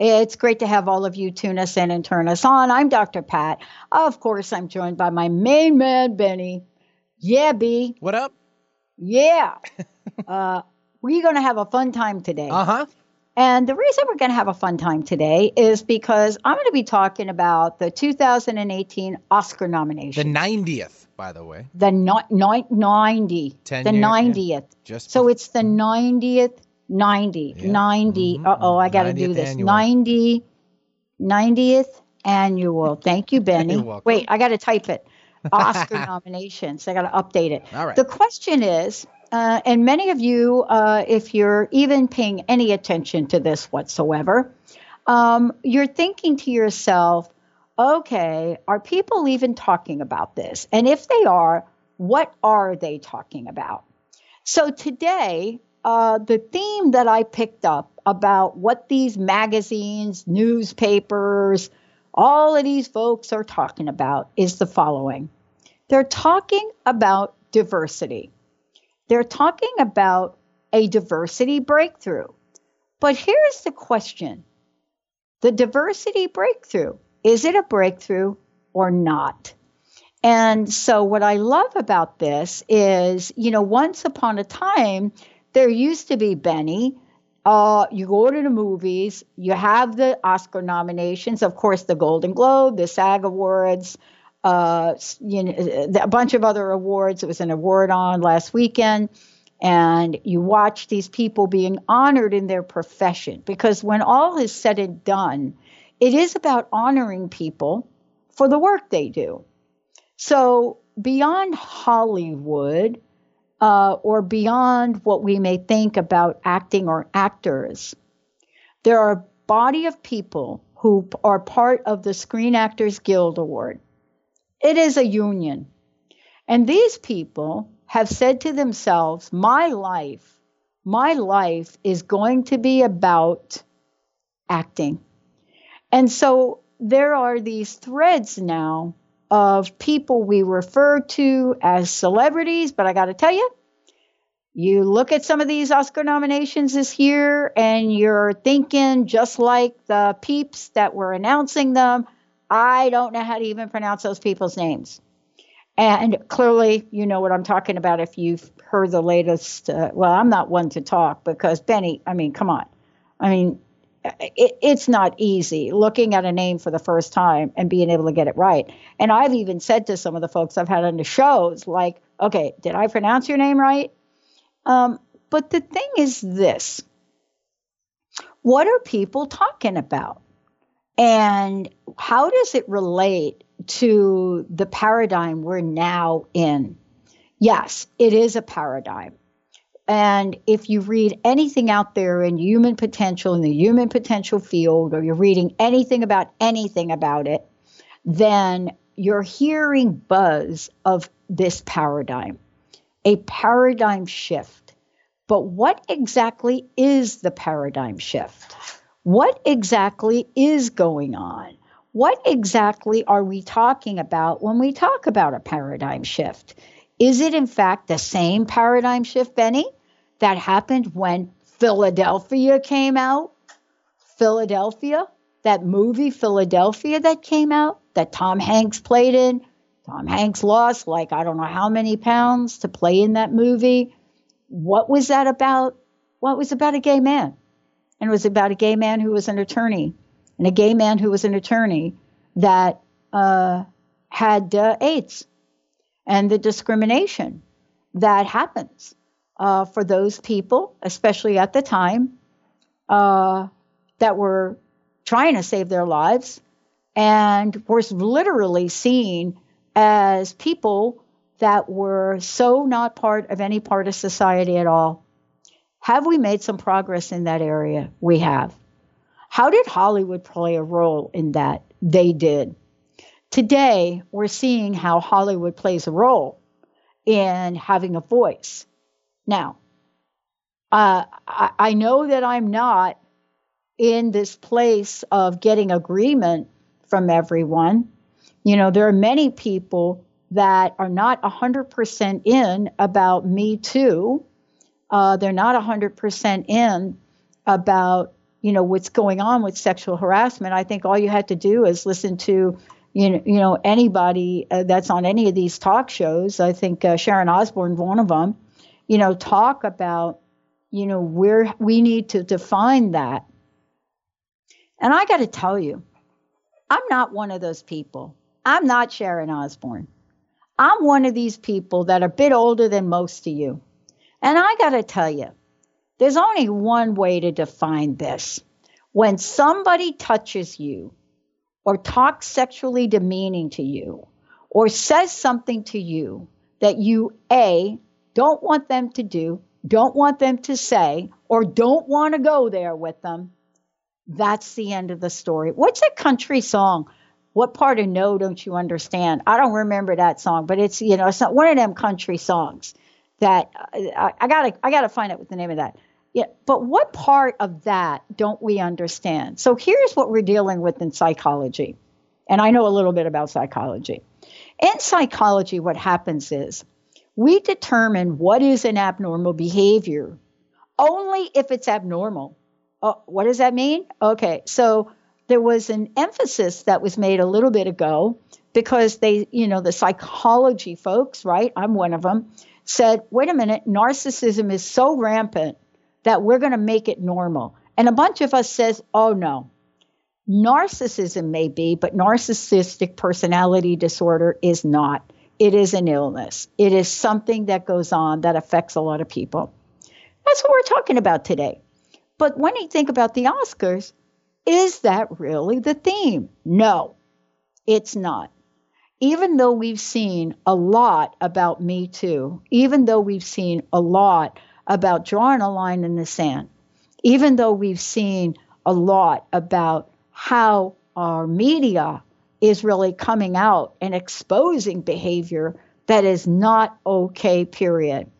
It's great to have all of you tune us in and turn us on. I'm Dr. Pat. Of course, I'm joined by my main man, Benny. Yeah, B. What up? Yeah. uh, we're going to have a fun time today. Uh huh. And the reason we're going to have a fun time today is because I'm going to be talking about the 2018 Oscar nomination. The 90th, by the way. The no, no, 90. Ten the year- 90th. yeah. Just So bef- it's the 90th, 90, Yeah. 90. Mhm. Uh oh, I got to do this. annual. 90, 90th annual. Thank you, Benny. Wait, I got to type it. Oscar nominations. I got to update it. All right. The question is, uh, and many of you, uh, if you're even paying any attention to this whatsoever, um, you're thinking to yourself, okay, are people even talking about this? And if they are, what are they talking about? So today, uh, the theme that I picked up about what these magazines, newspapers, all of these folks are talking about is the following. They're talking about diversity. They're talking about a diversity breakthrough. But here's the question the diversity breakthrough is it a breakthrough or not? And so, what I love about this is, you know, once upon a time, there used to be Benny. Uh, you go to the movies, you have the Oscar nominations, of course, the Golden Globe, the SAG Awards, uh, you know, a bunch of other awards. It was an award on last weekend. And you watch these people being honored in their profession because when all is said and done, it is about honoring people for the work they do. So, beyond Hollywood uh, or beyond what we may think about acting or actors, there are a body of people who are part of the Screen Actors Guild Award. It is a union. And these people have said to themselves, My life, my life is going to be about acting. And so there are these threads now of people we refer to as celebrities, but I got to tell you, you look at some of these Oscar nominations this year and you're thinking just like the peeps that were announcing them, I don't know how to even pronounce those people's names. And clearly, you know what I'm talking about if you've heard the latest. Uh, well, I'm not one to talk because Benny, I mean, come on. I mean, it, it's not easy looking at a name for the first time and being able to get it right. And I've even said to some of the folks I've had on the shows, like, okay, did I pronounce your name right? Um, but the thing is this what are people talking about? And how does it relate to the paradigm we're now in? Yes, it is a paradigm. And if you read anything out there in human potential, in the human potential field, or you're reading anything about anything about it, then you're hearing buzz of this paradigm, a paradigm shift. But what exactly is the paradigm shift? What exactly is going on? What exactly are we talking about when we talk about a paradigm shift? Is it, in fact, the same paradigm shift, Benny, that happened when Philadelphia came out. Philadelphia, that movie Philadelphia that came out that Tom Hanks played in. Tom Hanks lost like I don't know how many pounds to play in that movie. What was that about? Well, it was about a gay man. And it was about a gay man who was an attorney and a gay man who was an attorney that uh, had uh, AIDS and the discrimination that happens uh, for those people, especially at the time, uh, that were trying to save their lives and were literally seen as people that were so not part of any part of society at all. Have we made some progress in that area? We have. How did Hollywood play a role in that? They did. Today, we're seeing how Hollywood plays a role in having a voice. Now, uh, I, I know that I'm not in this place of getting agreement from everyone. You know, there are many people that are not 100% in about Me Too. Uh, they're not 100% in about, you know, what's going on with sexual harassment. I think all you had to do is listen to, you know, you know anybody uh, that's on any of these talk shows. I think uh, Sharon Osbourne, one of them, you know, talk about, you know, where we need to define that. And I got to tell you, I'm not one of those people. I'm not Sharon Osbourne. I'm one of these people that are a bit older than most of you. And I got to tell you, there's only one way to define this. When somebody touches you, or talks sexually demeaning to you, or says something to you that you, A, don't want them to do, don't want them to say, or don't want to go there with them, that's the end of the story. What's a country song? What part of no don't you understand? I don't remember that song, but it's you know it's not one of them country songs that uh, I, I gotta I gotta find out what the name of that. Yeah, but what part of that don't we understand? So here's what we're dealing with in psychology, and I know a little bit about psychology. In psychology, what happens is we determine what is an abnormal behavior only if it's abnormal. Oh, what does that mean? Okay, so there was an emphasis that was made a little bit ago because they, you know, the psychology folks, right? I'm one of them, said, wait a minute, narcissism is so rampant that we're going to make it normal. And a bunch of us says, oh no, narcissism may be, but narcissistic personality disorder is not it is an illness. It is something that goes on that affects a lot of people. That's what we're talking about today. But when you think about the Oscars, is that really the theme? No, it's not. Even though we've seen a lot about Me Too, even though we've seen a lot about drawing a line in the sand, even though we've seen a lot about how our media is really coming out and exposing behavior that is not okay, period.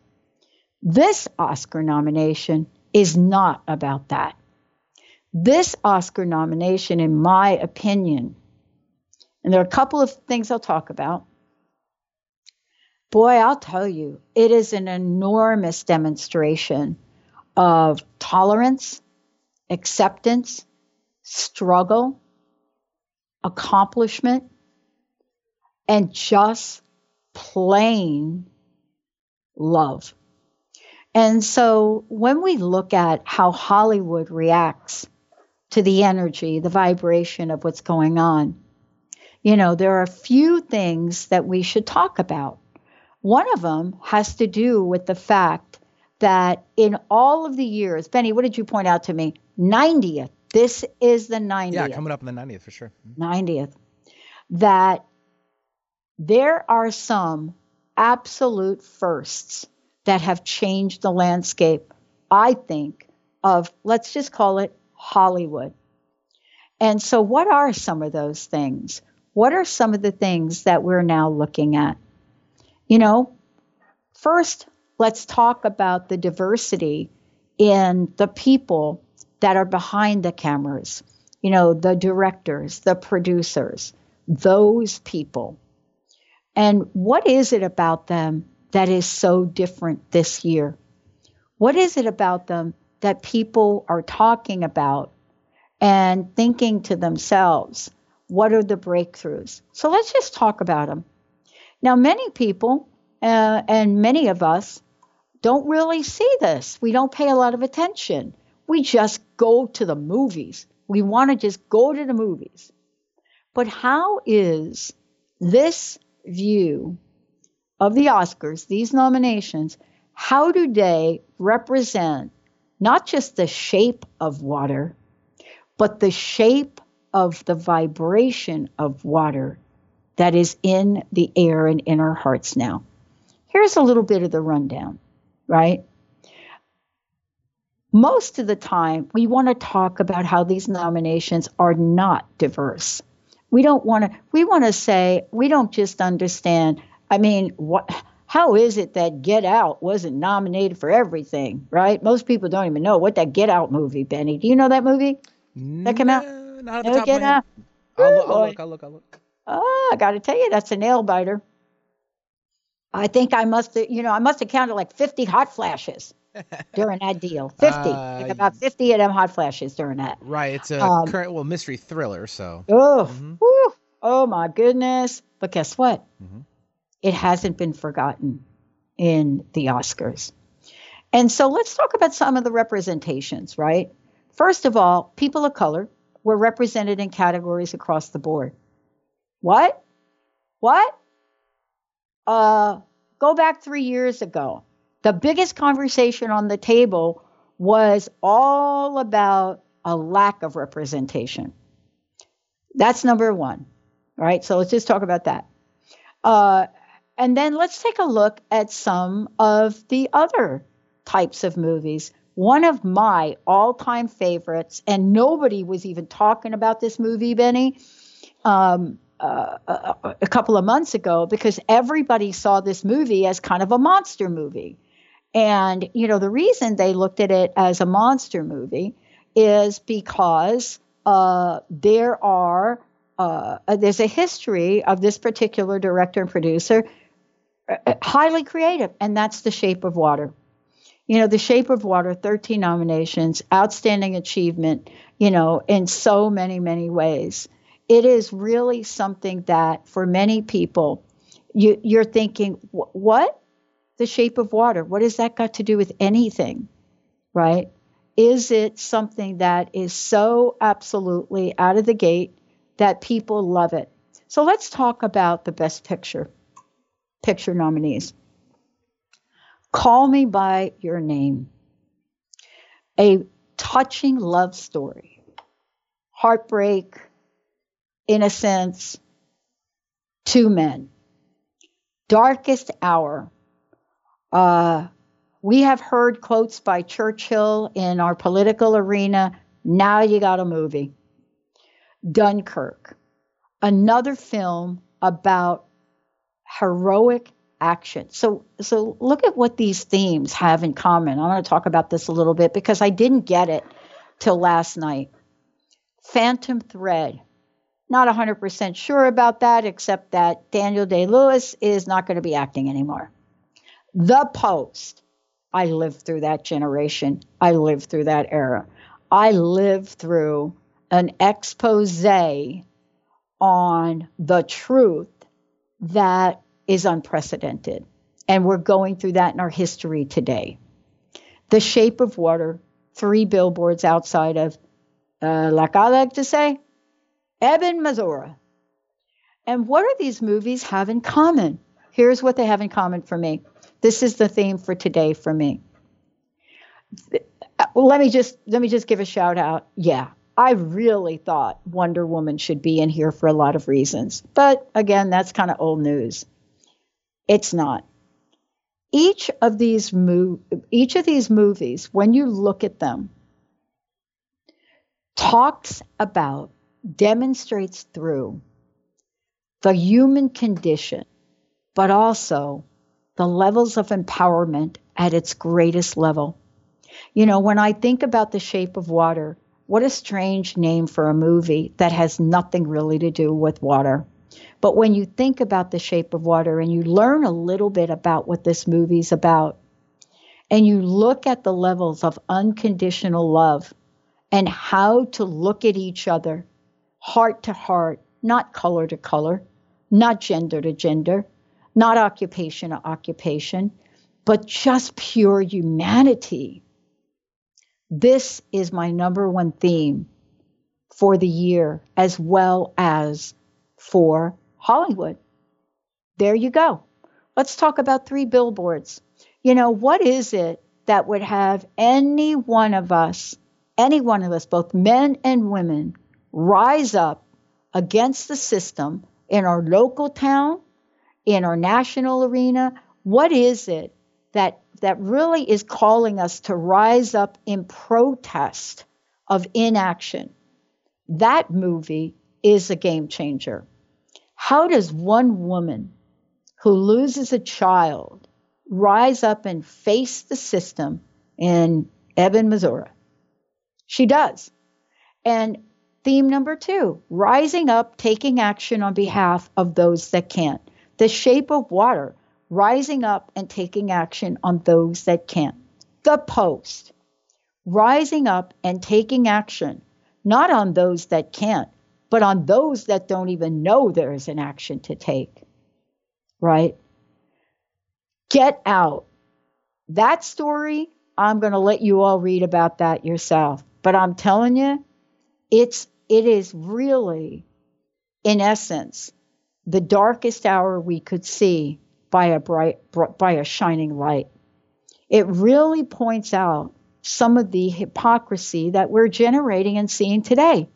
This Oscar nomination is not about that. This Oscar nomination, in my opinion, and there are a couple of things I'll talk about. Boy, I'll tell you, it is an enormous demonstration of tolerance, acceptance, struggle, accomplishment and just plain love. And so when we look at how Hollywood reacts to the energy, the vibration of what's going on, you know, there are a few things that we should talk about. One of them has to do with the fact that in all of the years, Benny, what did you point out to me? 90th this is the 90th. Yeah, coming up in the 90th for sure. Mm-hmm. 90th. That there are some absolute firsts that have changed the landscape, I think, of let's just call it Hollywood. And so, what are some of those things? What are some of the things that we're now looking at? You know, first, let's talk about the diversity in the people that are behind the cameras, you know, the directors, the producers, those people. And what is it about them that is so different this year? What is it about them that people are talking about and thinking to themselves, what are the breakthroughs? So let's just talk about them. Now, many people uh, and many of us don't really see this. We don't pay a lot of attention. We just go to the movies. We want to just go to the movies. But how is this view of the Oscars, these nominations, how do they represent not just the shape of water, but the shape of the vibration of water that is in the air and in our hearts now? Here's a little bit of the rundown, right? Most of the time, we want to talk about how these nominations are not diverse. We don't want to, we want to say, we don't just understand. I mean, what, how is it that Get Out wasn't nominated for everything, right? Most people don't even know what that Get Out movie, Benny. Do you know that movie that came out? Not at the no, top Get Out. I'll, oh, I'll look, I'll look, I'll look. Oh, I got to tell you, that's a nail biter. I think I must have, you know, I must have counted like 50 hot flashes during that deal. 50, uh, like about 50 of them hot flashes during that. Right. It's a um, current, well, mystery thriller. So. Oh, mm-hmm. oh my goodness. But guess what? Mm-hmm. It hasn't been forgotten in the Oscars. And so let's talk about some of the representations, right? First of all, people of color were represented in categories across the board. What? What? Uh, go back three years ago the biggest conversation on the table was all about a lack of representation. That's number one, right? So let's just talk about that. Uh, and then let's take a look at some of the other types of movies. One of my all time favorites, and nobody was even talking about this movie, Benny, um, uh, a, a couple of months ago, because everybody saw this movie as kind of a monster movie. And, you know, the reason they looked at it as a monster movie is because uh, there are, uh, uh there's a history of this particular director and producer, uh, uh, highly creative, and that's The Shape of Water. You know, The Shape of Water, 13 nominations, outstanding achievement, you know, in so many, many ways. It is really something that for many people, you, you're thinking, what? the shape of water. What has that got to do with anything? Right? Is it something that is so absolutely out of the gate that people love it? So let's talk about the best picture picture nominees. Call Me by Your Name. A touching love story. Heartbreak, innocence, two men. Darkest Hour, uh, we have heard quotes by Churchill in our political arena. Now you got a movie. Dunkirk, another film about heroic action. So, so look at what these themes have in common. I want to talk about this a little bit because I didn't get it till last night. Phantom Thread. Not 100% sure about that, except that Daniel Day Lewis is not going to be acting anymore. The Post. I lived through that generation. I lived through that era. I lived through an expose on the truth that is unprecedented. And we're going through that in our history today. The Shape of Water, three billboards outside of, uh, like I like to say, Ebbing, Missouri. And what do these movies have in common? Here's what they have in common for me this is the theme for today for me. Well, uh, let me just let me just give a shout out. Yeah, I really thought Wonder Woman should be in here for a lot of reasons. But again, that's kind of old news. It's not. Each of these mov- each of these movies, when you look at them, talks about, demonstrates through the human condition, but also the levels of empowerment at its greatest level. You know, when I think about the shape of water, what a strange name for a movie that has nothing really to do with water. But when you think about the shape of water and you learn a little bit about what this movie's about, and you look at the levels of unconditional love and how to look at each other heart to heart, not color to color, not gender to gender, not occupation to occupation, but just pure humanity. This is my number one theme for the year, as well as for Hollywood. There you go. Let's talk about three billboards. You know, what is it that would have any one of us, any one of us, both men and women, rise up against the system in our local town, in our national arena? What is it that that really is calling us to rise up in protest of inaction? That movie is a game changer. How does one woman who loses a child rise up and face the system in Ebbing, Missouri? She does. And theme number two rising up, taking action on behalf of those that can't. The shape of water, rising up and taking action on those that can't. The post, rising up and taking action not on those that can't, but on those that don't even know there is an action to take. Right? Get out. That story, I'm going to let you all read about that yourself. But I'm telling you, it's it is really in essence the darkest hour we could see by a bright by a shining light. It really points out some of the hypocrisy that we're generating and seeing today.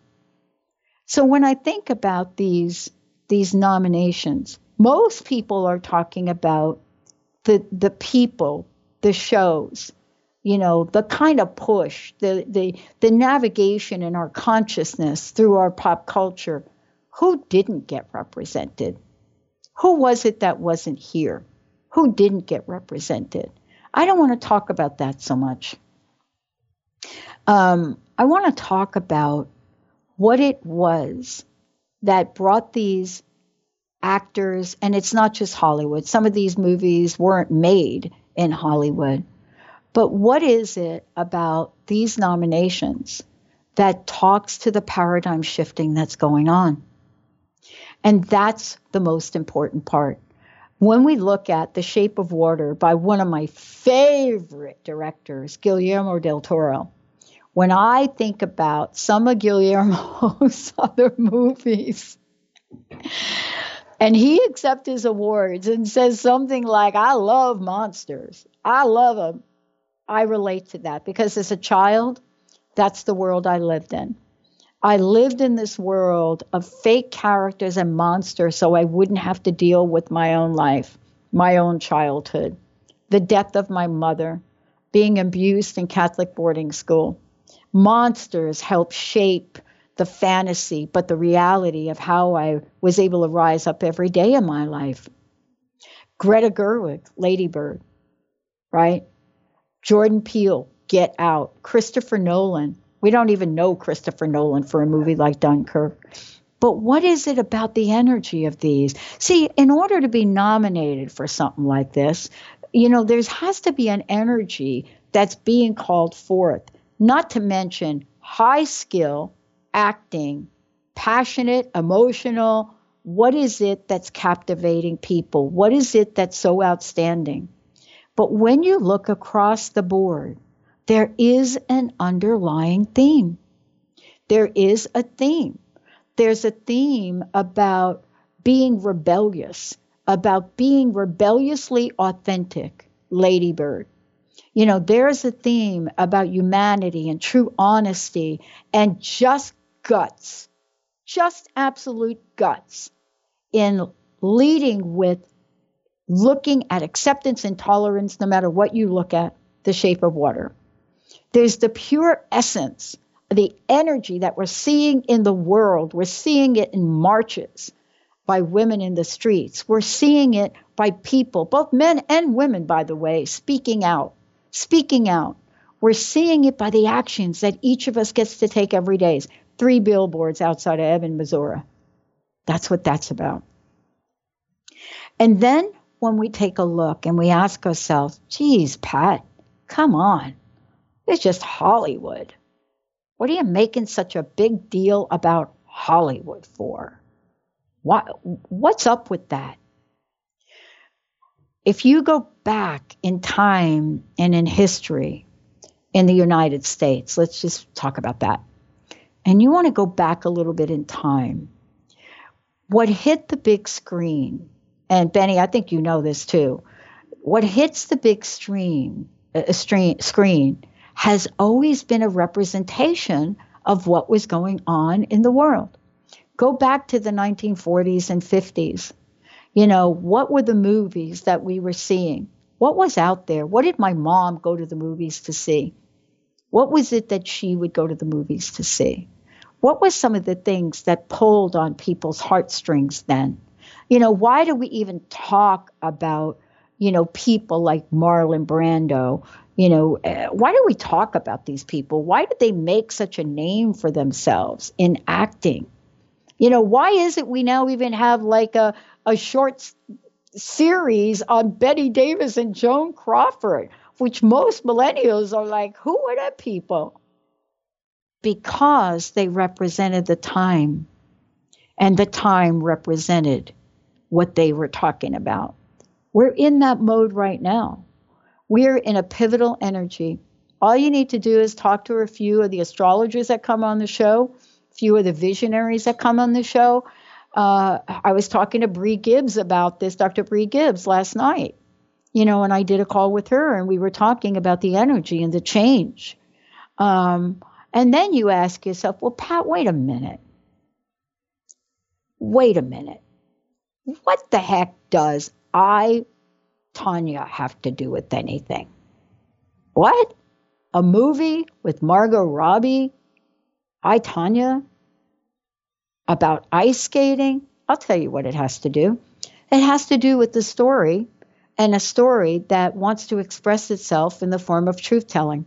So when I think about these these nominations, most people are talking about the the people, the shows, you know, the kind of push, the the the navigation in our consciousness through our pop culture. Who didn't get represented? Who was it that wasn't here? Who didn't get represented? I don't want to talk about that so much. Um, I want to talk about what it was that brought these actors, and it's not just Hollywood, some of these movies weren't made in Hollywood. But what is it about these nominations that talks to the paradigm shifting that's going on? And that's the most important part. When we look at The Shape of Water by one of my favorite directors, Guillermo del Toro, when I think about some of Guillermo's other movies, and he accepts his awards and says something like, I love monsters. I love them. I relate to that because as a child, that's the world I lived in. I lived in this world of fake characters and monsters so I wouldn't have to deal with my own life, my own childhood, the death of my mother, being abused in Catholic boarding school, monsters help shape the fantasy, but the reality of how I was able to rise up every day in my life. Greta Gerwig, Lady Bird, right? Jordan Peele, Get Out. Christopher Nolan. We don't even know Christopher Nolan for a movie like Dunkirk. But what is it about the energy of these? See, in order to be nominated for something like this, you know, there has to be an energy that's being called forth not to mention high skill, acting, passionate, emotional. What is it that's captivating people? What is it that's so outstanding? But when you look across the board, there is an underlying theme. There is a theme. There's a theme about being rebellious, about being rebelliously authentic, Lady Bird. You know, there's a theme about humanity and true honesty and just guts, just absolute guts in leading with looking at acceptance and tolerance, no matter what you look at, the shape of water. There's the pure essence, the energy that we're seeing in the world. We're seeing it in marches by women in the streets. We're seeing it by people, both men and women, by the way, speaking out speaking out. We're seeing it by the actions that each of us gets to take every day. Three billboards outside of Evan, Missouri. That's what that's about. And then when we take a look and we ask ourselves, geez, Pat, come on. It's just Hollywood. What are you making such a big deal about Hollywood for? What, what's up with that? If you go back in time and in history in the United States, let's just talk about that. And you want to go back a little bit in time. What hit the big screen, and Benny, I think you know this too, what hits the big stream, uh, stream, screen has always been a representation of what was going on in the world. Go back to the 1940s and 50s. You know, what were the movies that we were seeing? What was out there? What did my mom go to the movies to see? What was it that she would go to the movies to see? What were some of the things that pulled on people's heartstrings then? You know, why do we even talk about, you know, people like Marlon Brando? You know, uh, why do we talk about these people? Why did they make such a name for themselves in acting? You know, why is it we now even have like a, a short series on Bette Davis and Joan Crawford, which most millennials are like, who are that people? Because they represented the time, and the time represented what they were talking about. We're in that mode right now. We're in a pivotal energy. All you need to do is talk to a few of the astrologers that come on the show, a few of the visionaries that come on the show, uh, I was talking to Bree Gibbs about this, Dr. Bree Gibbs, last night. You know, and I did a call with her, and we were talking about the energy and the change. Um, and then you ask yourself, well, Pat, wait a minute. Wait a minute. What the heck does I, Tanya, have to do with anything? What? A movie with Margot Robbie? I, Tanya, about ice skating, I'll tell you what it has to do. It has to do with the story and a story that wants to express itself in the form of truth telling.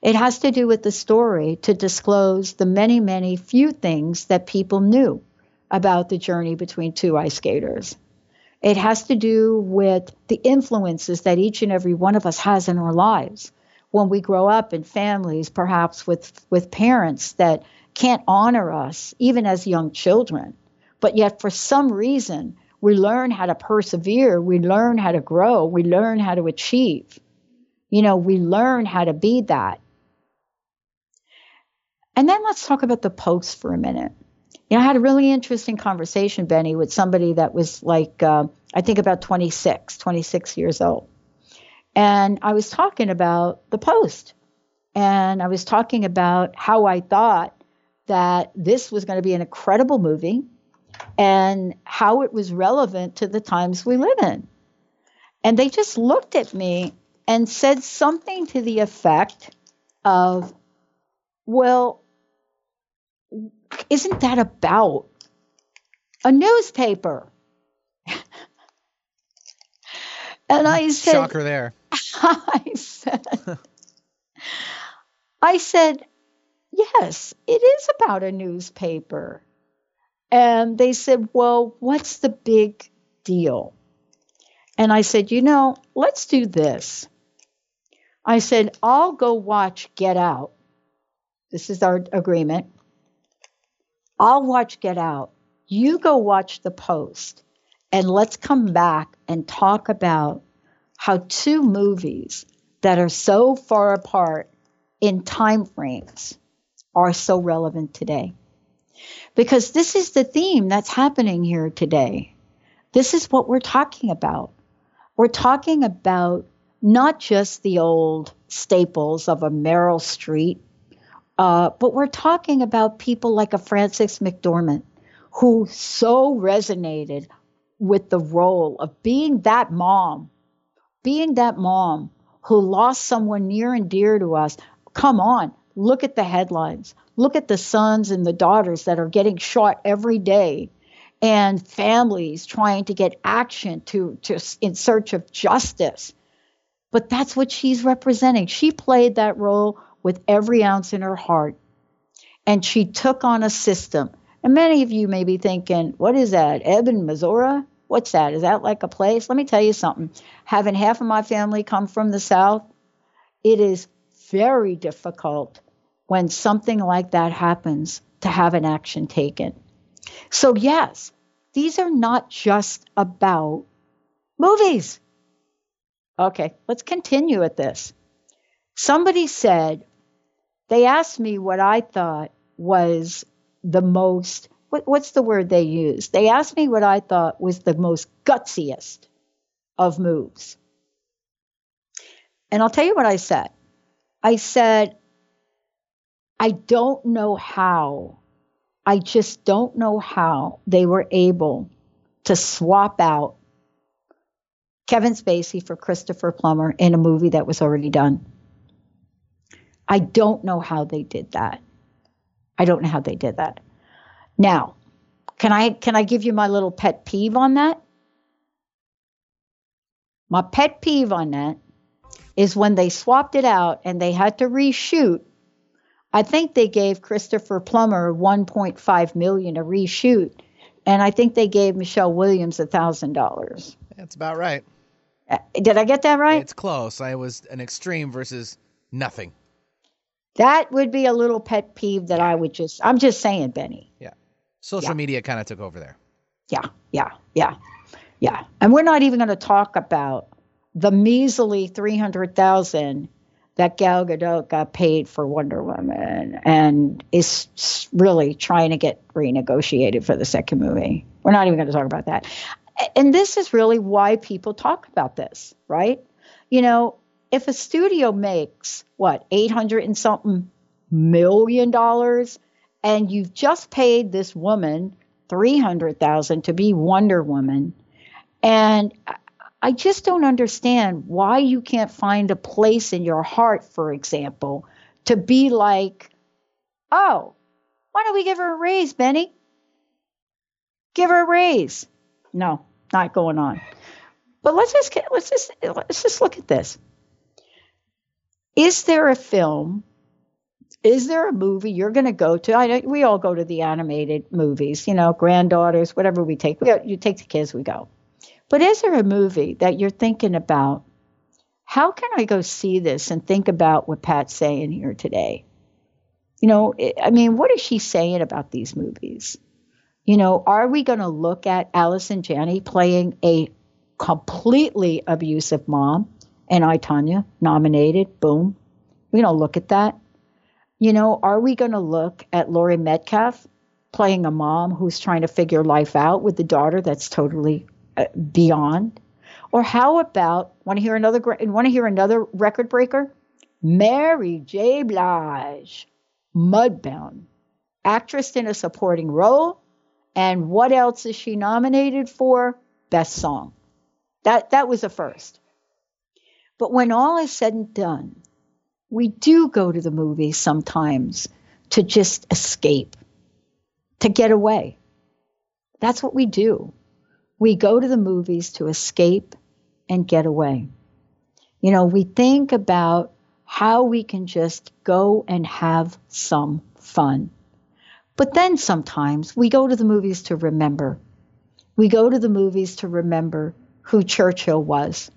It has to do with the story to disclose the many, many few things that people knew about the journey between two ice skaters. It has to do with the influences that each and every one of us has in our lives. When we grow up in families, perhaps with, with parents that can't honor us, even as young children. But yet, for some reason, we learn how to persevere, we learn how to grow, we learn how to achieve. You know, we learn how to be that. And then let's talk about the post for a minute. You know, I had a really interesting conversation, Benny, with somebody that was like, uh, I think about 26, 26 years old. And I was talking about the post. And I was talking about how I thought that this was going to be an incredible movie and how it was relevant to the times we live in. And they just looked at me and said something to the effect of, well, isn't that about a newspaper? and I said, Shocker there. I said, I said, Yes, it is about a newspaper. And they said, Well, what's the big deal? And I said, You know, let's do this. I said, I'll go watch Get Out. This is our agreement. I'll watch Get Out. You go watch The Post. And let's come back and talk about how two movies that are so far apart in time frames are so relevant today. Because this is the theme that's happening here today. This is what we're talking about. We're talking about not just the old staples of a Meryl Streep, uh, but we're talking about people like a Frances McDormand who so resonated with the role of being that mom, being that mom who lost someone near and dear to us. Come on, Look at the headlines. Look at the sons and the daughters that are getting shot every day and families trying to get action to, to in search of justice. But that's what she's representing. She played that role with every ounce in her heart. And she took on a system. And many of you may be thinking, what is that? Eben, Missouri? What's that? Is that like a place? Let me tell you something. Having half of my family come from the South, it is very difficult when something like that happens to have an action taken. So, yes, these are not just about movies. Okay, let's continue with this. Somebody said, they asked me what I thought was the most, what, what's the word they used? They asked me what I thought was the most gutsiest of moves. And I'll tell you what I said. I said, I don't know how, I just don't know how they were able to swap out Kevin Spacey for Christopher Plummer in a movie that was already done. I don't know how they did that. I don't know how they did that. Now, can I can I give you my little pet peeve on that? My pet peeve on that is when they swapped it out and they had to reshoot. I think they gave Christopher Plummer 1.5 million to reshoot, and I think they gave Michelle Williams a thousand dollars. That's about right. Uh, did I get that right? It's close. I was an extreme versus nothing. That would be a little pet peeve that I would just. I'm just saying, Benny. Yeah. Social yeah. media kind of took over there. Yeah, yeah, yeah, yeah. And we're not even going to talk about the measly 300,000 that Gal Gadot got paid for Wonder Woman and is really trying to get renegotiated for the second movie. We're not even going to talk about that. And this is really why people talk about this, right? You know, if a studio makes what, 800 and something million dollars and you've just paid this woman 300,000 to be Wonder Woman and I just don't understand why you can't find a place in your heart, for example, to be like, oh, why don't we give her a raise, Benny? Give her a raise. No, not going on. But let's just let's just let's just look at this. Is there a film? Is there a movie you're going to go to? I know we all go to the animated movies, you know, granddaughters, whatever we take. We, you take the kids, we go. But is there a movie that you're thinking about? How can I go see this and think about what Pat's saying here today? You know, I mean, what is she saying about these movies? You know, are we going to look at Allison Janney playing a completely abusive mom and I, Tanya, nominated? Boom. We don't look at that. You know, are we going to look at Laurie Metcalf playing a mom who's trying to figure life out with the daughter that's totally uh, beyond? Or how about want to hear another want to hear another record breaker? Mary J. Blige, Mudbound, actress in a supporting role, and what else is she nominated for? Best song. That that was a first. But when all is said and done, we do go to the movies sometimes to just escape, to get away. That's what we do. We go to the movies to escape and get away. You know, we think about how we can just go and have some fun. But then sometimes we go to the movies to remember. We go to the movies to remember who Churchill was.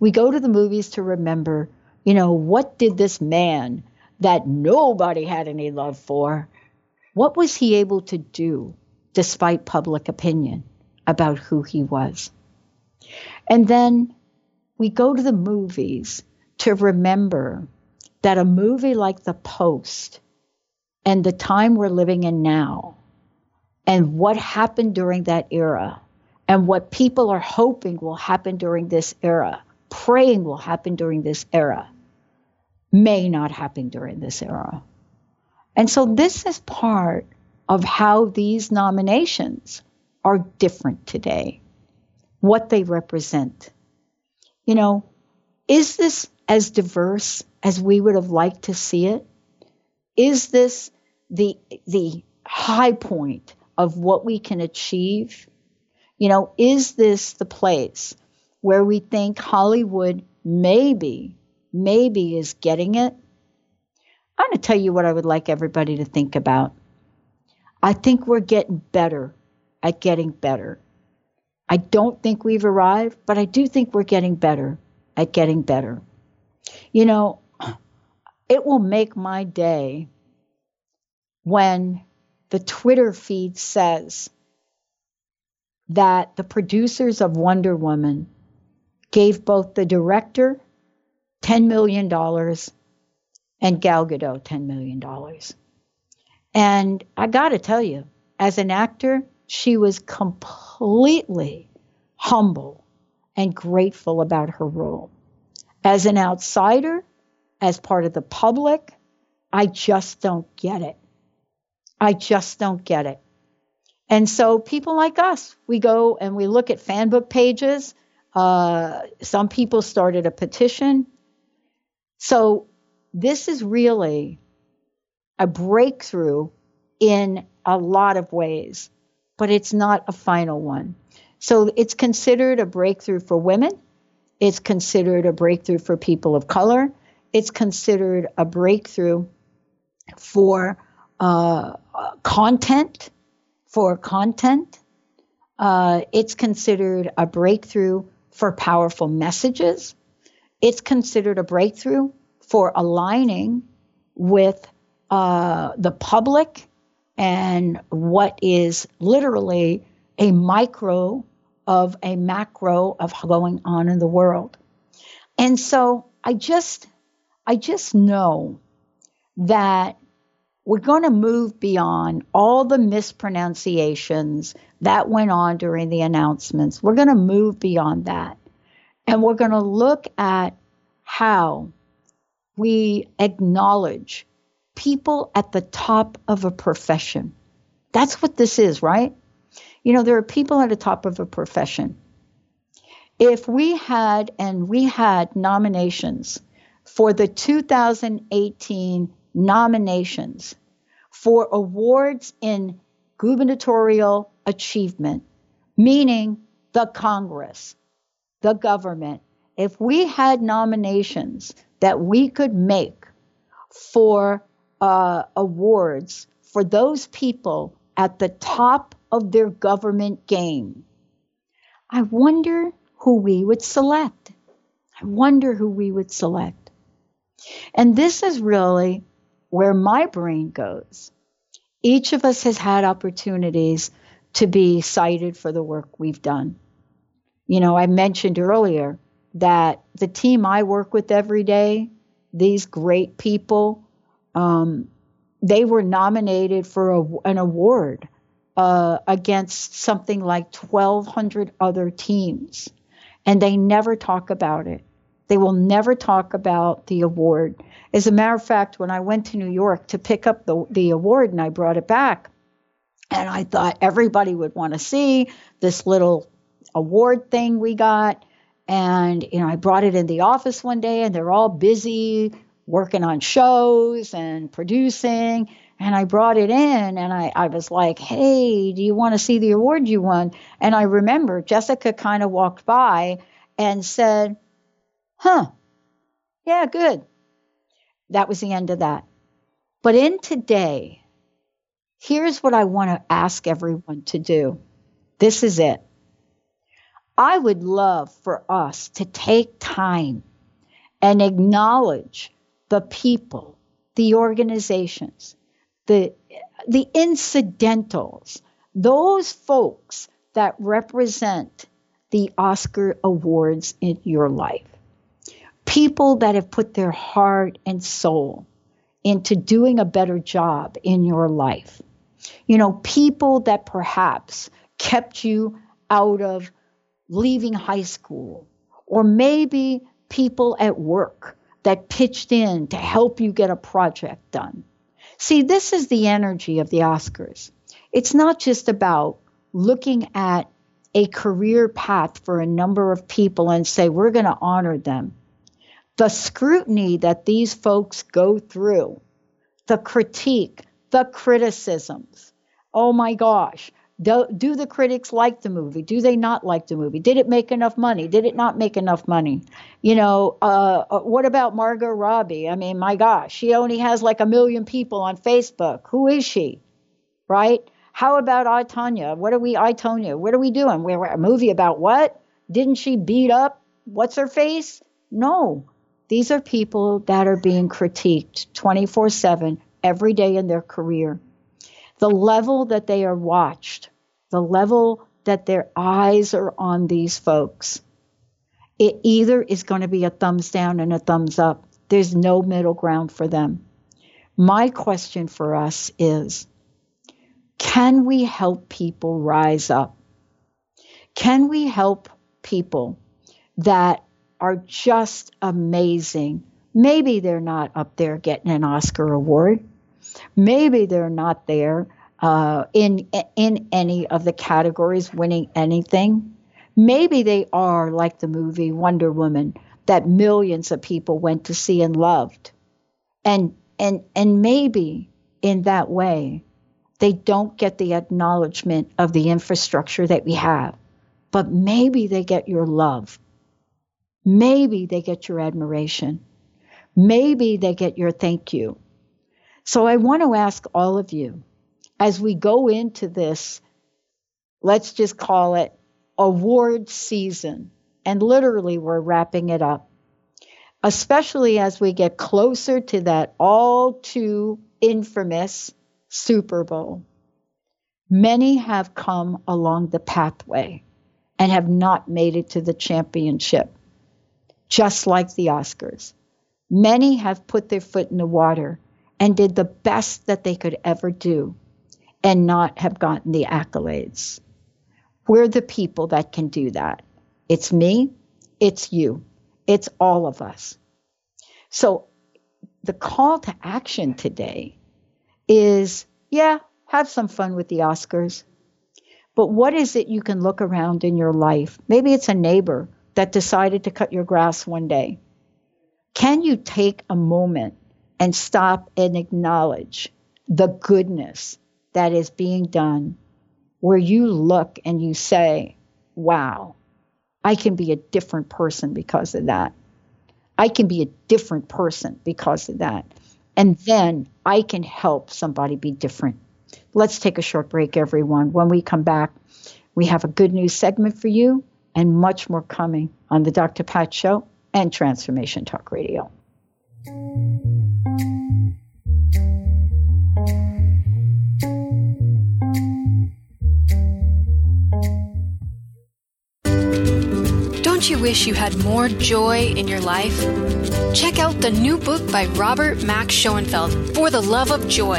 We go to the movies to remember, you know, what did this man that nobody had any love for, what was he able to do despite public opinion? about who he was. And then we go to the movies to remember that a movie like The Post and the time we're living in now and what happened during that era and what people are hoping will happen during this era, praying will happen during this era, may not happen during this era. And so this is part of how these nominations are different today, what they represent. You know, is this as diverse as we would have liked to see it? Is this the the high point of what we can achieve? You know, is this the place where we think Hollywood maybe, maybe is getting it? I'm going to tell you what I would like everybody to think about. I think we're getting better at getting better. I don't think we've arrived, but I do think we're getting better at getting better. You know, it will make my day when the Twitter feed says that the producers of Wonder Woman gave both the director $10 million and Gal Gadot $10 million. And I got to tell you, as an actor, she was completely humble and grateful about her role. As an outsider, as part of the public, I just don't get it. I just don't get it. And so people like us, we go and we look at fan book pages. Uh, some people started a petition. So this is really a breakthrough in a lot of ways, but it's not a final one. So it's considered a breakthrough for women. It's considered a breakthrough for people of color. It's considered a breakthrough for uh, content, for content. Uh, it's considered a breakthrough for powerful messages. It's considered a breakthrough for aligning with uh, the public and what is literally a micro of a macro of going on in the world. And so I just I just know that we're going to move beyond all the mispronunciations that went on during the announcements. We're going to move beyond that. And we're going to look at how we acknowledge people at the top of a profession. That's what this is, right? You know, there are people at the top of a profession. If we had, and we had nominations for the 2018 nominations for awards in gubernatorial achievement, meaning the Congress, the government, if we had nominations that we could make for uh, awards for those people at the top of their government game, I wonder who we would select. I wonder who we would select. And this is really where my brain goes. Each of us has had opportunities to be cited for the work we've done. You know, I mentioned earlier that the team I work with every day, these great people, um, they were nominated for a, an award uh, against something like 1,200 other teams, and they never talk about it. They will never talk about the award. As a matter of fact, when I went to New York to pick up the, the award and I brought it back, and I thought everybody would want to see this little award thing we got. And, you know, I brought it in the office one day and they're all busy working on shows and producing. And I brought it in and I, I was like, hey, do you want to see the award you won? And I remember Jessica kind of walked by and said, huh, yeah, good. That was the end of that. But in today, here's what I want to ask everyone to do. This is it. I would love for us to take time and acknowledge the people, the organizations, the, the incidentals, those folks that represent the Oscar awards in your life. People that have put their heart and soul into doing a better job in your life. You know, people that perhaps kept you out of leaving high school, or maybe people at work that pitched in to help you get a project done. See, this is the energy of the Oscars. It's not just about looking at a career path for a number of people and say, we're going to honor them. The scrutiny that these folks go through, the critique, the criticisms. Oh my gosh, do, do the critics like the movie? Do they not like the movie? Did it make enough money? Did it not make enough money? You know, uh, uh, what about Margot Robbie? I mean, my gosh, she only has like a million people on Facebook. Who is she? Right? How about I, Tonya? What are we, I? What are we doing? We're a movie about what? Didn't she beat up what's her face? No. These are people that are being critiqued 24 7 every day in their career. The level that they are watched, the level that their eyes are on these folks, it either is going to be a thumbs down and a thumbs up. There's no middle ground for them. My question for us is can we help people rise up? Can we help people that are just amazing? Maybe they're not up there getting an Oscar award. Maybe they're not there uh, in in any of the categories winning anything. Maybe they are like the movie Wonder Woman that millions of people went to see and loved. And and and maybe in that way they don't get the acknowledgement of the infrastructure that we have. But maybe they get your love. Maybe they get your admiration. Maybe they get your thank you. So I want to ask all of you as we go into this, let's just call it award season, and literally we're wrapping it up, especially as we get closer to that all too infamous Super Bowl. Many have come along the pathway and have not made it to the championship, just like the Oscars. Many have put their foot in the water and did the best that they could ever do and not have gotten the accolades. We're the people that can do that. It's me, it's you, it's all of us. So the call to action today is yeah, have some fun with the Oscars. But what is it you can look around in your life? Maybe it's a neighbor that decided to cut your grass one day. Can you take a moment and stop and acknowledge the goodness that is being done where you look and you say, wow, I can be a different person because of that. I can be a different person because of that. And then I can help somebody be different. Let's take a short break, everyone. When we come back, we have a good news segment for you and much more coming on the Dr. Pat Show and Transformation Talk Radio. Don't you wish you had more joy in your life? Check out the new book by Robert Max Schoenfeld, For the Love of Joy,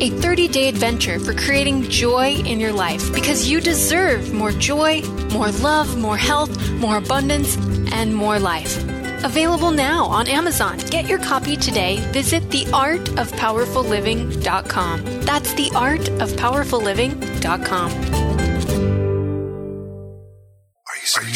a 30 day adventure for creating joy in your life because you deserve more joy, more love, more health, more abundance, and more life. Available now on Amazon. Get your copy today. Visit theartofpowerfulliving.com. That's theartofpowerfulliving.com.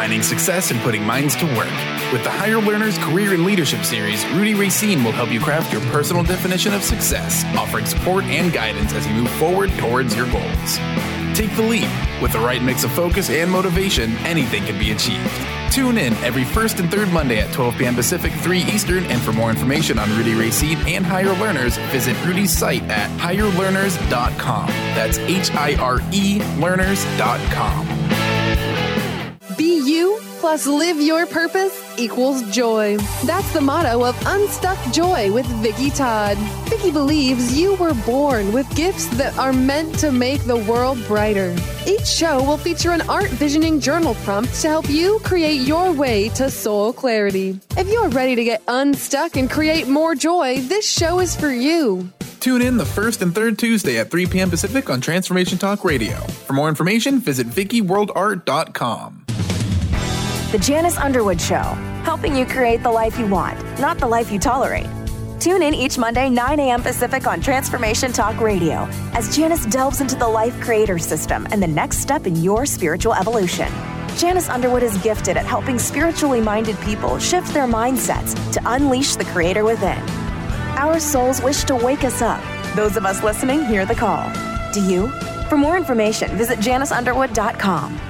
Defining success and putting minds to work. With the Higher Learners Career and Leadership Series, Rudy Racine will help you craft your personal definition of success, offering support and guidance as you move forward towards your goals. Take the leap. With the right mix of focus and motivation, anything can be achieved. Tune in every first and third Monday at 12 p.m. Pacific, 3 Eastern, and for more information on Rudy Racine and Higher Learners, visit Rudy's site at higherlearners.com. That's H I R E learners.com. Be you plus live your purpose equals joy. That's the motto of Unstuck Joy with Vicki Todd. Vicki believes you were born with gifts that are meant to make the world brighter. Each show will feature an art visioning journal prompt to help you create your way to soul clarity. If you're ready to get unstuck and create more joy, this show is for you. Tune in the first and third Tuesday at 3 p.m. Pacific on Transformation Talk Radio. For more information, visit VickyWorldArt.com. The Janice Underwood Show, helping you create the life you want, not the life you tolerate. Tune in each Monday, 9 a.m. Pacific on Transformation Talk Radio as Janice delves into the life creator system and the next step in your spiritual evolution. Janice Underwood is gifted at helping spiritually minded people shift their mindsets to unleash the creator within. Our souls wish to wake us up. Those of us listening hear the call. Do you? For more information, visit janiceunderwood.com.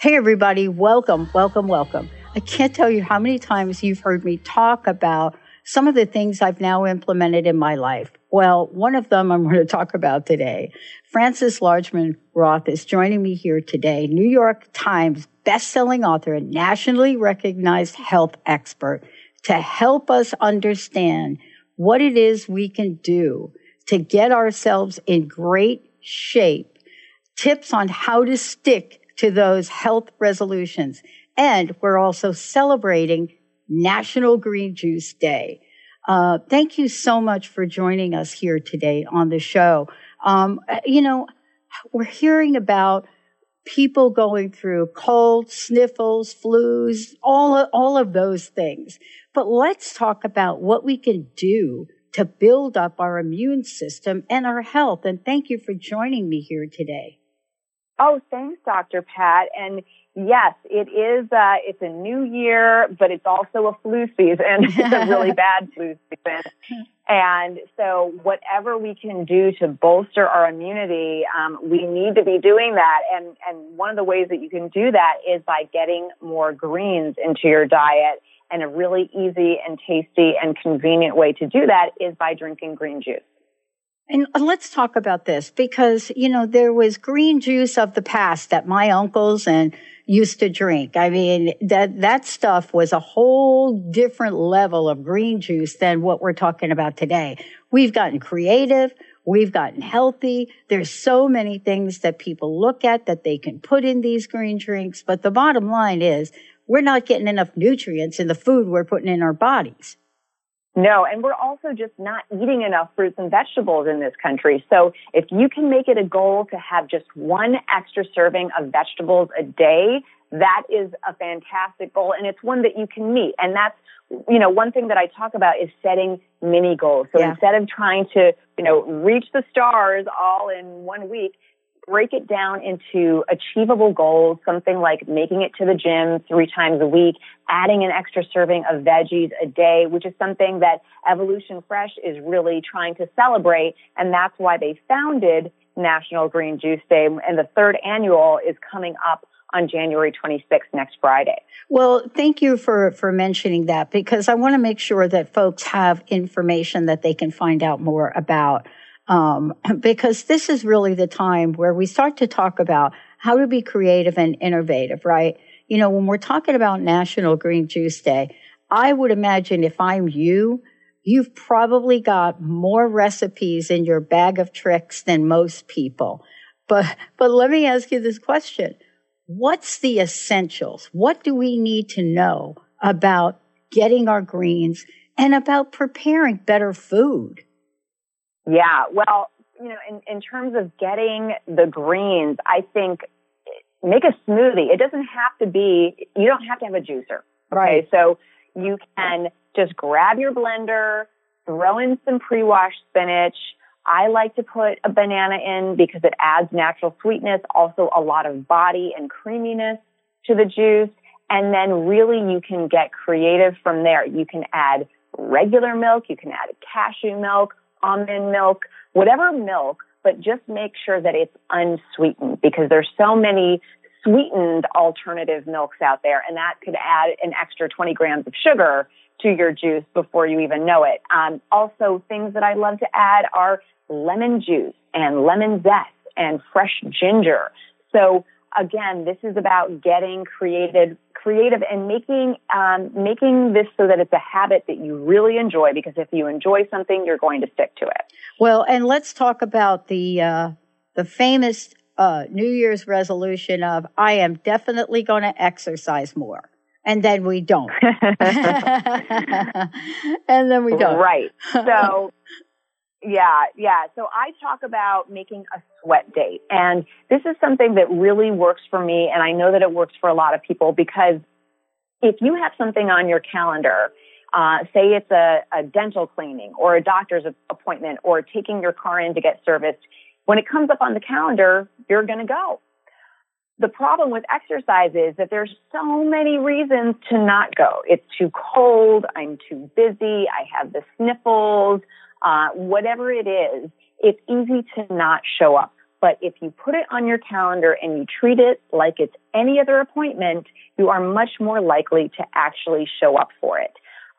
Hey, everybody, welcome, welcome, welcome. I can't tell you how many times you've heard me talk about some of the things I've now implemented in my life. Well, one of them I'm going to talk about today. Francis Largeman Roth is joining me here today, New York Times best-selling author and nationally recognized health expert to help us understand what it is we can do to get ourselves in great shape, tips on how to stick to those health resolutions. And we're also celebrating National Green Juice Day. Uh, thank you so much for joining us here today on the show. Um, you know, we're hearing about people going through colds, sniffles, flus, all of, all of those things. But let's talk about what we can do to build up our immune system and our health. And thank you for joining me here today. Oh, thanks, Dr. Pat. And yes, it is, uh, it's a new year, but it's also a flu season. it's a really bad flu season. And so whatever we can do to bolster our immunity, um, we need to be doing that. And, and one of the ways that you can do that is by getting more greens into your diet. And a really easy and tasty and convenient way to do that is by drinking green juice. And let's talk about this because, you know, there was green juice of the past that my uncles and used to drink. I mean, that, that stuff was a whole different level of green juice than what we're talking about today. We've gotten creative. We've gotten healthy. There's so many things that people look at that they can put in these green drinks. But the bottom line is we're not getting enough nutrients in the food we're putting in our bodies. No, and we're also just not eating enough fruits and vegetables in this country. So if you can make it a goal to have just one extra serving of vegetables a day, that is a fantastic goal and it's one that you can meet. And that's, you know, one thing that I talk about is setting mini goals. So yeah. instead of trying to, you know, reach the stars all in one week, break it down into achievable goals, something like making it to the gym three times a week, adding an extra serving of veggies a day, which is something that Evolution Fresh is really trying to celebrate. And that's why they founded National Green Juice Day. And the third annual is coming up on January 26th, next Friday. Well, thank you for, for mentioning that because I want to make sure that folks have information that they can find out more about um, because this is really the time where we start to talk about how to be creative and innovative, right? You know, when we're talking about National Green Juice Day, I would imagine if I'm you, you've probably got more recipes in your bag of tricks than most people. But, but let me ask you this question. What's the essentials? What do we need to know about getting our greens and about preparing better food? Yeah, well, you know, in, in terms of getting the greens, I think make a smoothie. It doesn't have to be, you don't have to have a juicer. Okay. Right. So you can just grab your blender, throw in some pre-washed spinach. I like to put a banana in because it adds natural sweetness, also a lot of body and creaminess to the juice. And then really you can get creative from there. You can add regular milk. You can add cashew milk almond milk, whatever milk, but just make sure that it's unsweetened because there's so many sweetened alternative milks out there and that could add an extra 20 grams of sugar to your juice before you even know it. Um, also, things that I love to add are lemon juice and lemon zest and fresh ginger. So again, this is about getting created, creative and making um, making this so that it's a habit that you really enjoy. Because if you enjoy something, you're going to stick to it. Well, and let's talk about the uh, the famous uh, New Year's resolution of I am definitely going to exercise more. And then we don't. and then we don't. Right. So, yeah, yeah. So I talk about making a sweat date. And this is something that really works for me. And I know that it works for a lot of people because if you have something on your calendar, uh, say it's a, a dental cleaning or a doctor's appointment or taking your car in to get serviced, when it comes up on the calendar, you're going to go. The problem with exercise is that there's so many reasons to not go. It's too cold. I'm too busy. I have the sniffles. Uh, whatever it is, it's easy to not show up. But if you put it on your calendar and you treat it like it's any other appointment, you are much more likely to actually show up for it.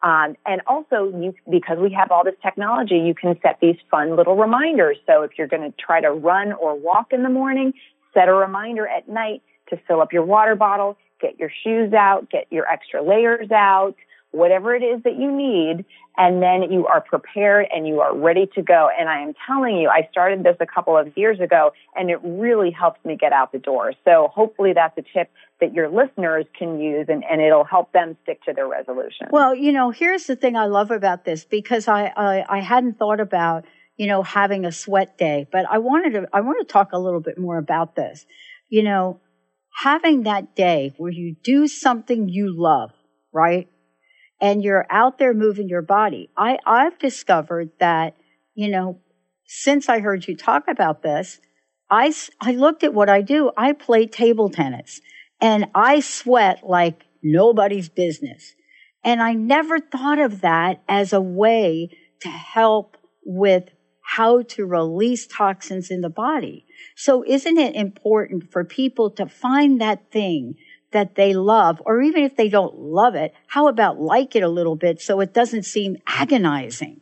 Um, and also, you, because we have all this technology, you can set these fun little reminders. So if you're going to try to run or walk in the morning, set a reminder at night to fill up your water bottle, get your shoes out, get your extra layers out, whatever it is that you need, and then you are prepared and you are ready to go. And I am telling you, I started this a couple of years ago and it really helps me get out the door. So hopefully that's a tip that your listeners can use and, and it'll help them stick to their resolution. Well, you know, here's the thing I love about this because I, I, I hadn't thought about, you know, having a sweat day, but I wanted to, I want to talk a little bit more about this. You know, having that day where you do something you love, right? And you're out there moving your body. I, I've discovered that, you know, since I heard you talk about this, I, I looked at what I do. I play table tennis and I sweat like nobody's business. And I never thought of that as a way to help with how to release toxins in the body. So isn't it important for people to find that thing that they love, or even if they don't love it, how about like it a little bit so it doesn't seem agonizing?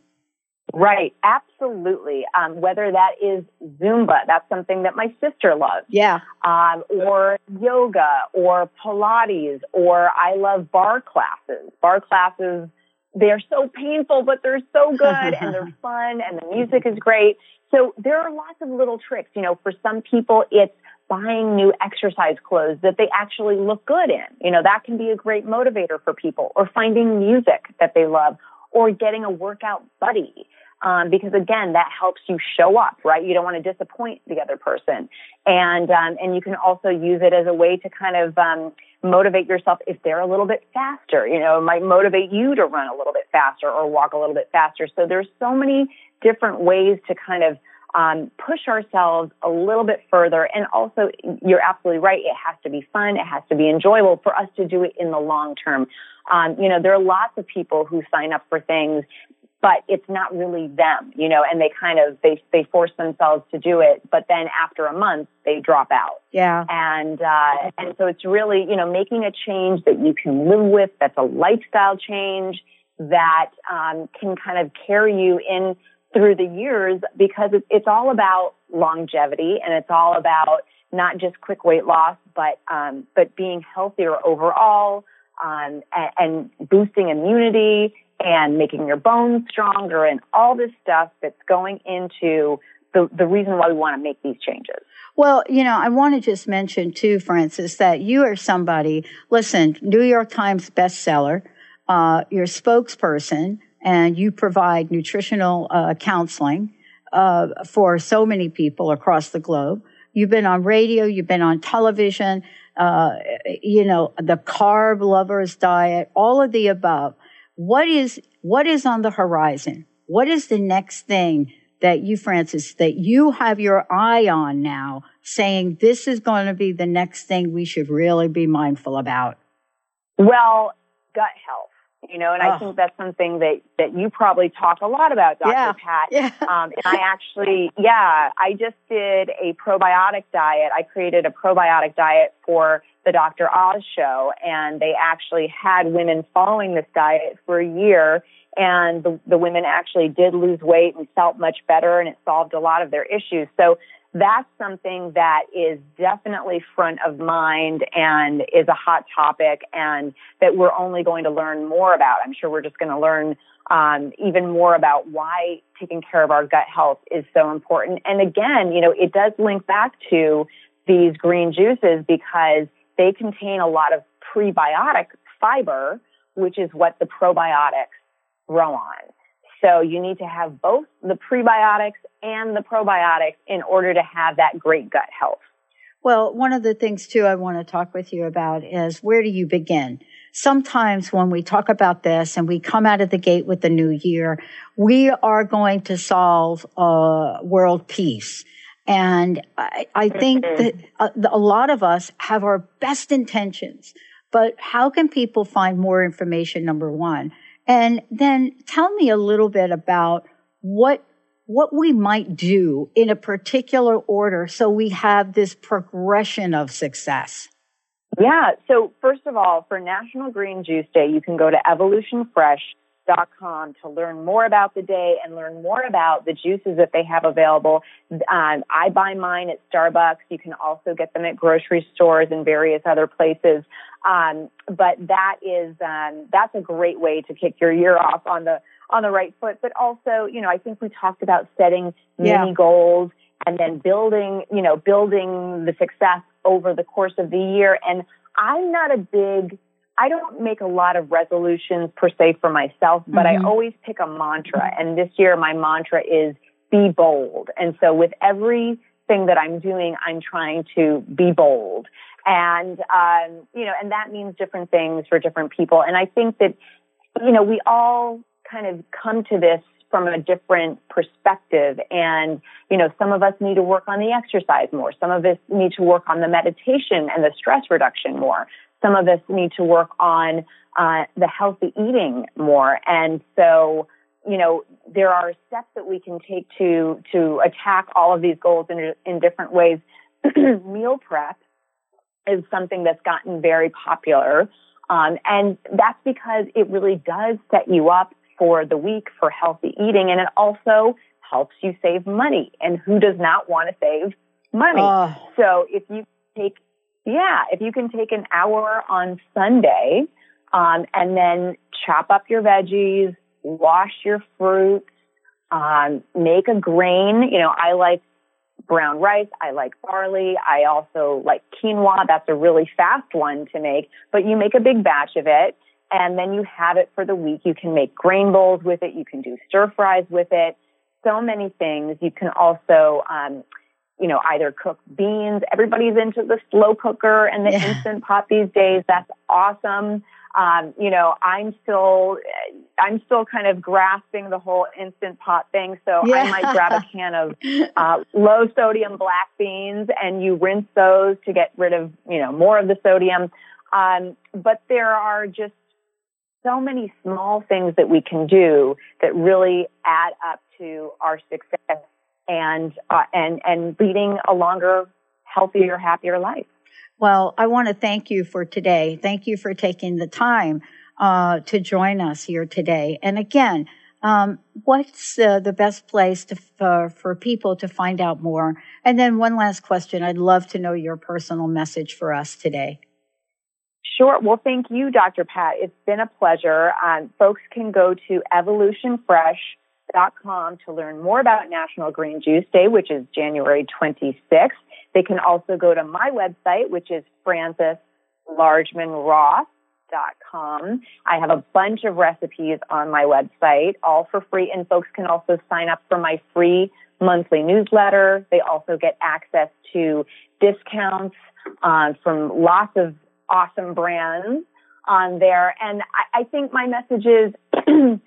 Right, absolutely. Um, whether that is Zumba, that's something that my sister loves. Yeah. Um, or yoga, or Pilates, or I love barre classes. Barre classes, they're so painful, but they're so good and they're fun and the music is great. So there are lots of little tricks. You know, for some people, it's buying new exercise clothes that they actually look good in. You know, that can be a great motivator for people or finding music that they love or getting a workout buddy. Um, because again, that helps you show up, right? You don't want to disappoint the other person. And, um, and you can also use it as a way to kind of, um, motivate yourself if they're a little bit faster. You know, it might motivate you to run a little bit faster or walk a little bit faster. So there's so many different ways to kind of um, push ourselves a little bit further. And also, you're absolutely right. It has to be fun. It has to be enjoyable for us to do it in the long term. Um, you know, there are lots of people who sign up for things, but it's not really them, you know, and they kind of, they, they force themselves to do it. But then after a month, they drop out. Yeah. And, uh, and so it's really, you know, making a change that you can live with, that's a lifestyle change that, um, can kind of carry you in through the years because it's all about longevity and it's all about not just quick weight loss, but um, but being healthier overall um, and, and boosting immunity and making your bones stronger and all this stuff that's going into the, the reason why we want to make these changes. Well, you know, I want to just mention too, Frances, that you are somebody, listen, New York Times bestseller, uh, you're spokesperson, and you provide nutritional uh, counseling uh, for so many people across the globe. You've been on radio, you've been on television, uh, you know, the carb lovers diet, all of the above. What is what is on the horizon? What is the next thing that you, Frances, that you have your eye on now, saying this is going to be the next thing we should really be mindful about? Well, gut health you know, and oh. I think that's something that, that you probably talk a lot about, Dr. Yeah. Pat. Yeah. Um, and I actually, yeah, I just did a probiotic diet. I created a probiotic diet for the Dr. Oz show, and they actually had women following this diet for a year. And the, the women actually did lose weight and felt much better, and it solved a lot of their issues. So that's something that is definitely front of mind and is a hot topic and that we're only going to learn more about. I'm sure we're just going to learn um, even more about why taking care of our gut health is so important. And again, you know, it does link back to these green juices because they contain a lot of prebiotic fiber, which is what the probiotics grow on. So you need to have both the prebiotics and the probiotics in order to have that great gut health. Well, one of the things too I want to talk with you about is where do you begin? Sometimes when we talk about this and we come out of the gate with the new year, we are going to solve uh, world peace. And I, I think mm-hmm. that a, uh, a lot of us have our best intentions, but how can people find more information? Number one. And then tell me a little bit about what what we might do in a particular order so we have this progression of success. Yeah. So first of all, for National Green Juice Day, you can go to evolutionfresh.com to learn more about the day and learn more about the juices that they have available. Um, I buy mine at Starbucks. You can also get them at grocery stores and various other places. Um, but that is um, that's a great way to kick your year off on the on the right foot. But also, you know, I think we talked about setting yeah. mini goals and then building, you know, building the success over the course of the year. And I'm not a big I don't make a lot of resolutions per se for myself, but mm-hmm. I always pick a mantra. And this year my mantra is be bold. And so with everything that I'm doing, I'm trying to be bold. And, um, you know, and that means different things for different people. And I think that, you know, we all kind of come to this from a different perspective. And, you know, some of us need to work on the exercise more. Some of us need to work on the meditation and the stress reduction more. Some of us need to work on uh, the healthy eating more. And so, you know, there are steps that we can take to to attack all of these goals in in different ways. Meal prep is something that's gotten very popular. Um, and that's because it really does set you up for the week for healthy eating. And it also helps you save money. And who does not want to save money? Uh. So if you take, yeah, if you can take an hour on Sunday, um, and then chop up your veggies, wash your fruits, um, make a grain. You know, I like brown rice. I like barley. I also like quinoa. That's a really fast one to make, but you make a big batch of it and then you have it for the week. You can make grain bowls with it. You can do stir fries with it. So many things. You can also, um, you know, either cook beans. Everybody's into the slow cooker and the yeah. instant pot these days. That's awesome um, you know, I'm still, I'm still kind of grasping the whole instant pot thing. So yeah. I might grab a can of uh, low sodium black beans and you rinse those to get rid of, you know, more of the sodium. Um, but there are just so many small things that we can do that really add up to our success and, uh, and, and leading a longer, healthier, happier life. Well, I want to thank you for today. Thank you for taking the time uh, to join us here today. And again, um, what's uh, the best place to, for, for people to find out more? And then one last question. I'd love to know your personal message for us today. Sure. Well, thank you, Dr. Pat. It's been a pleasure. Um, folks can go to evolutionfresh.com to learn more about National Green Juice Day, which is January 26th. They can also go to my website, which is franceslargemanroth.com. I have a bunch of recipes on my website, all for free, and folks can also sign up for my free monthly newsletter. They also get access to discounts uh, from lots of awesome brands on there. And I, I think my message is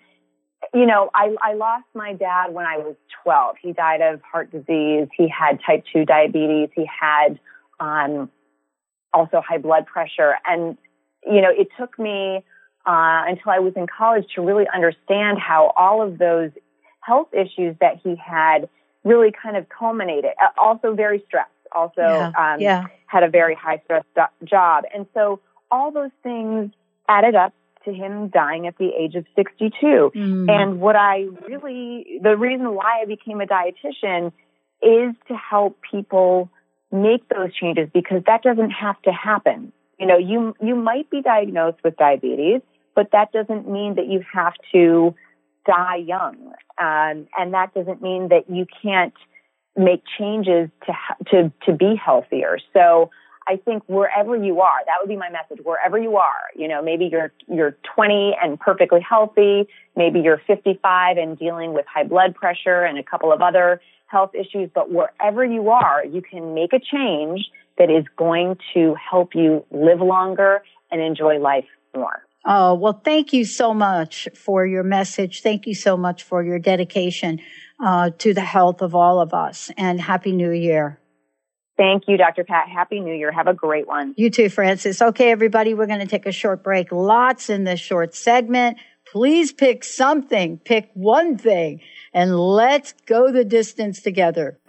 you know, I, I lost my dad when I was 12. He died of heart disease. He had type 2 diabetes. He had um, also high blood pressure. And, you know, it took me uh, until I was in college to really understand how all of those health issues that he had really kind of culminated. Uh, also very stressed. Also yeah, um, yeah. had a very high stress do- job. And so all those things added up to him dying at the age of 62. Mm. And what I really, the reason why I became a dietitian is to help people make those changes because that doesn't have to happen. You know, you, you might be diagnosed with diabetes, but that doesn't mean that you have to die young. Um, and that doesn't mean that you can't make changes to, to, to be healthier. So I think wherever you are, that would be my message. Wherever you are, you know, maybe you're, you're 20 and perfectly healthy. Maybe you're 55 and dealing with high blood pressure and a couple of other health issues. But wherever you are, you can make a change that is going to help you live longer and enjoy life more. Oh, well, thank you so much for your message. Thank you so much for your dedication uh, to the health of all of us. And Happy New Year. Thank you, Dr. Pat. Happy New Year. Have a great one. You too, Frances. Okay, everybody, we're going to take a short break. Lots in this short segment. Please pick something, pick one thing, and let's go the distance together.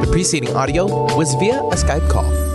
The preceding audio was via a Skype call.